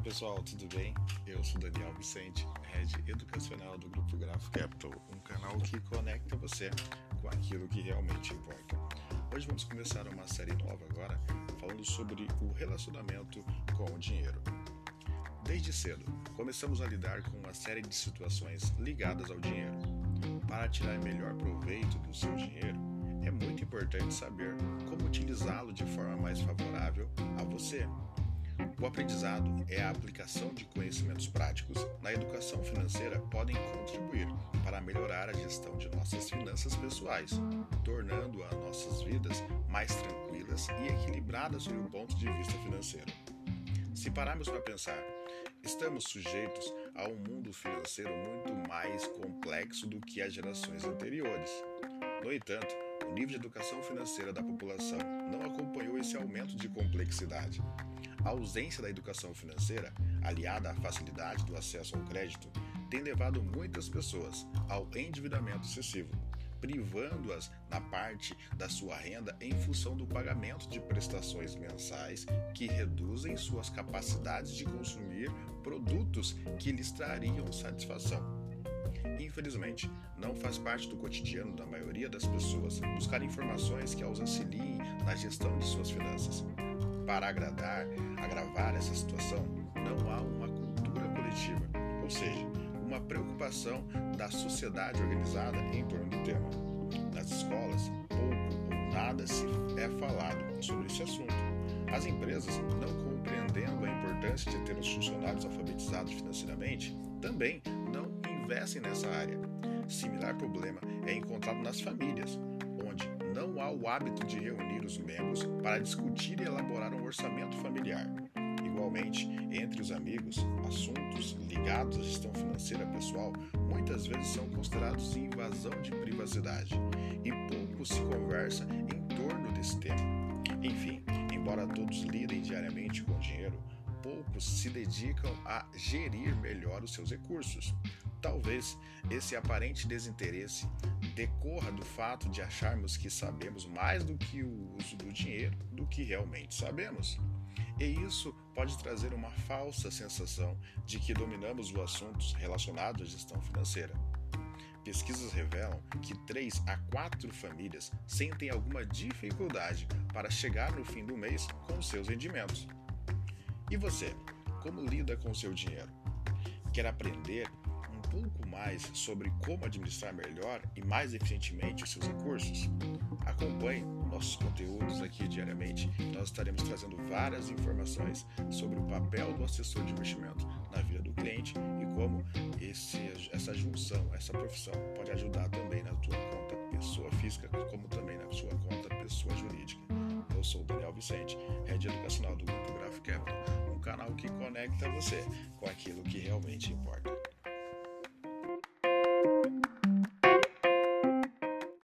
pessoal, tudo bem? Eu sou Daniel Vicente, Head Educacional do Grupo Graph Capital, um canal que conecta você com aquilo que realmente importa. Hoje vamos começar uma série nova agora, falando sobre o relacionamento com o dinheiro. Desde cedo, começamos a lidar com uma série de situações ligadas ao dinheiro. Para tirar melhor proveito do seu dinheiro, é muito importante saber como utilizá-lo de forma mais favorável a você o aprendizado é a aplicação de conhecimentos práticos na educação financeira podem contribuir para melhorar a gestão de nossas finanças pessoais, tornando as nossas vidas mais tranquilas e equilibradas sob o ponto de vista financeiro. Se pararmos para pensar, estamos sujeitos a um mundo financeiro muito mais complexo do que as gerações anteriores. No entanto, o nível de educação financeira da população não acompanhou esse aumento de complexidade. A ausência da educação financeira, aliada à facilidade do acesso ao crédito, tem levado muitas pessoas ao endividamento excessivo, privando-as na parte da sua renda em função do pagamento de prestações mensais que reduzem suas capacidades de consumir produtos que lhes trariam satisfação. Infelizmente, não faz parte do cotidiano da maioria das pessoas buscar informações que as auxiliem na gestão de suas finanças. Para agradar, agravar essa situação, não há uma cultura coletiva, ou seja, uma preocupação da sociedade organizada em torno do tema. Nas escolas, pouco ou nada se é falado sobre esse assunto. As empresas, não compreendendo a importância de ter os funcionários alfabetizados financeiramente, também não investem nessa área. Similar problema é encontrado nas famílias, não há o hábito de reunir os membros para discutir e elaborar um orçamento familiar. Igualmente, entre os amigos, assuntos ligados à gestão financeira pessoal muitas vezes são considerados invasão de privacidade e pouco se conversa em torno desse tema. Enfim, embora todos lidem diariamente com dinheiro, poucos se dedicam a gerir melhor os seus recursos. Talvez esse aparente desinteresse decorra do fato de acharmos que sabemos mais do que o uso do dinheiro do que realmente sabemos. E isso pode trazer uma falsa sensação de que dominamos os assuntos relacionados à gestão financeira. Pesquisas revelam que 3 a 4 famílias sentem alguma dificuldade para chegar no fim do mês com seus rendimentos. E você, como lida com o seu dinheiro? Quer aprender pouco mais sobre como administrar melhor e mais eficientemente os seus recursos? Acompanhe nossos conteúdos aqui diariamente. Nós estaremos trazendo várias informações sobre o papel do assessor de investimento na vida do cliente e como esse, essa junção, essa profissão pode ajudar também na tua conta pessoa física, como também na sua conta pessoa jurídica. Eu sou o Daniel Vicente, Head Educacional do Grupo Graph Capital, um canal que conecta você com aquilo que realmente importa.